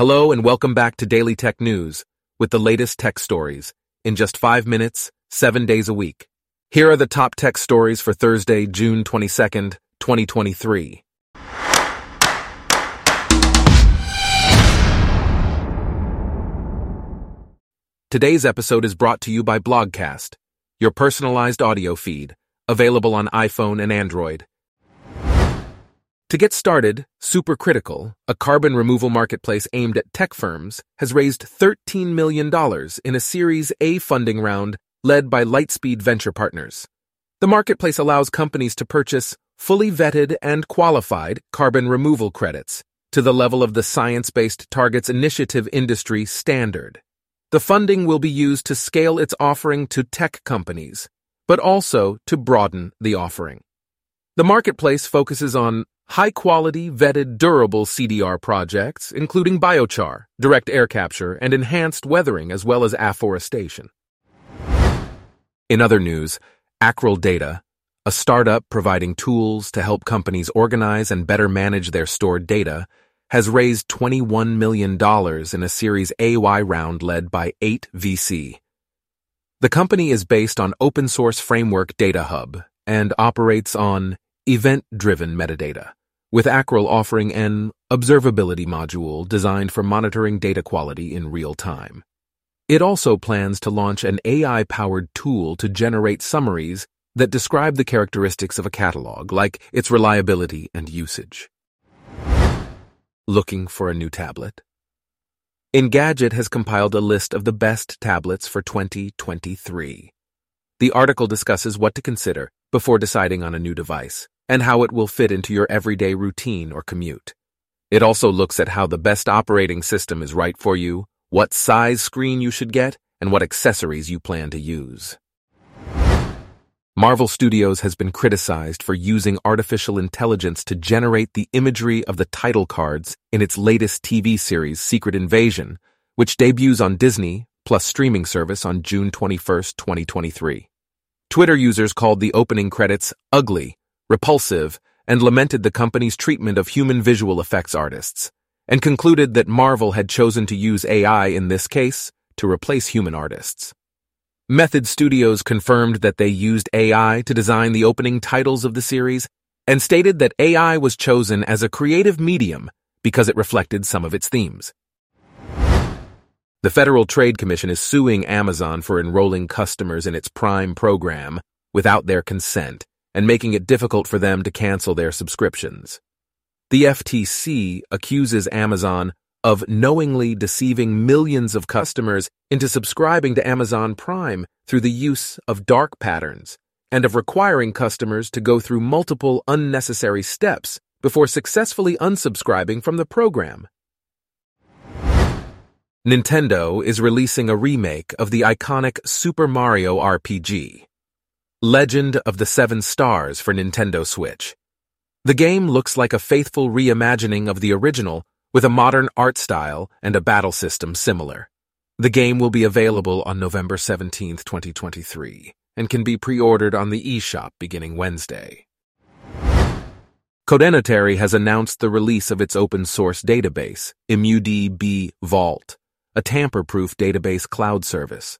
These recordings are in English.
Hello and welcome back to Daily Tech News with the latest tech stories in just five minutes, seven days a week. Here are the top tech stories for Thursday, June 22nd, 2023. Today's episode is brought to you by Blogcast, your personalized audio feed, available on iPhone and Android. To get started, Supercritical, a carbon removal marketplace aimed at tech firms, has raised $13 million in a Series A funding round led by Lightspeed Venture Partners. The marketplace allows companies to purchase fully vetted and qualified carbon removal credits to the level of the Science Based Targets Initiative industry standard. The funding will be used to scale its offering to tech companies, but also to broaden the offering. The marketplace focuses on high quality, vetted, durable CDR projects, including biochar, direct air capture, and enhanced weathering, as well as afforestation. In other news, Acryl Data, a startup providing tools to help companies organize and better manage their stored data, has raised $21 million in a Series AY round led by 8 VC. The company is based on open source framework Data Hub and operates on event driven metadata with Acryl offering an observability module designed for monitoring data quality in real time. It also plans to launch an AI powered tool to generate summaries that describe the characteristics of a catalog, like its reliability and usage. Looking for a new tablet? Engadget has compiled a list of the best tablets for 2023. The article discusses what to consider before deciding on a new device and how it will fit into your everyday routine or commute. It also looks at how the best operating system is right for you, what size screen you should get, and what accessories you plan to use. Marvel Studios has been criticized for using artificial intelligence to generate the imagery of the title cards in its latest TV series, Secret Invasion, which debuts on Disney plus streaming service on June 21, 2023. Twitter users called the opening credits ugly repulsive, and lamented the company's treatment of human visual effects artists, and concluded that Marvel had chosen to use AI in this case to replace human artists. Method Studios confirmed that they used AI to design the opening titles of the series and stated that AI was chosen as a creative medium because it reflected some of its themes. The Federal Trade Commission is suing Amazon for enrolling customers in its Prime program without their consent and making it difficult for them to cancel their subscriptions. The FTC accuses Amazon of knowingly deceiving millions of customers into subscribing to Amazon Prime through the use of dark patterns and of requiring customers to go through multiple unnecessary steps before successfully unsubscribing from the program. Nintendo is releasing a remake of the iconic Super Mario RPG. Legend of the Seven Stars for Nintendo Switch. The game looks like a faithful reimagining of the original with a modern art style and a battle system similar. The game will be available on November 17, 2023, and can be pre-ordered on the eShop beginning Wednesday. Codenotary has announced the release of its open-source database, ImmuDB Vault, a tamper-proof database cloud service.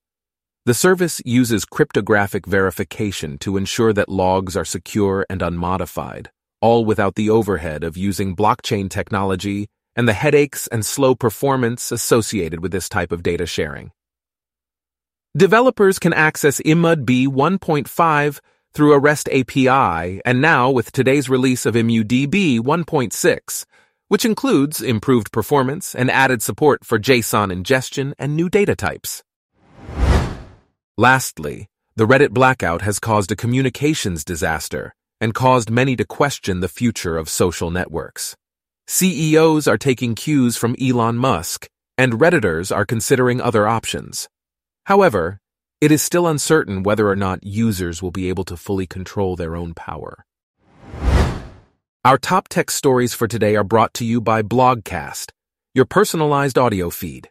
The service uses cryptographic verification to ensure that logs are secure and unmodified, all without the overhead of using blockchain technology and the headaches and slow performance associated with this type of data sharing. Developers can access ImmuDB 1.5 through a REST API, and now with today's release of ImmuDB 1.6, which includes improved performance and added support for JSON ingestion and new data types. Lastly, the Reddit blackout has caused a communications disaster and caused many to question the future of social networks. CEOs are taking cues from Elon Musk, and Redditors are considering other options. However, it is still uncertain whether or not users will be able to fully control their own power. Our top tech stories for today are brought to you by Blogcast, your personalized audio feed.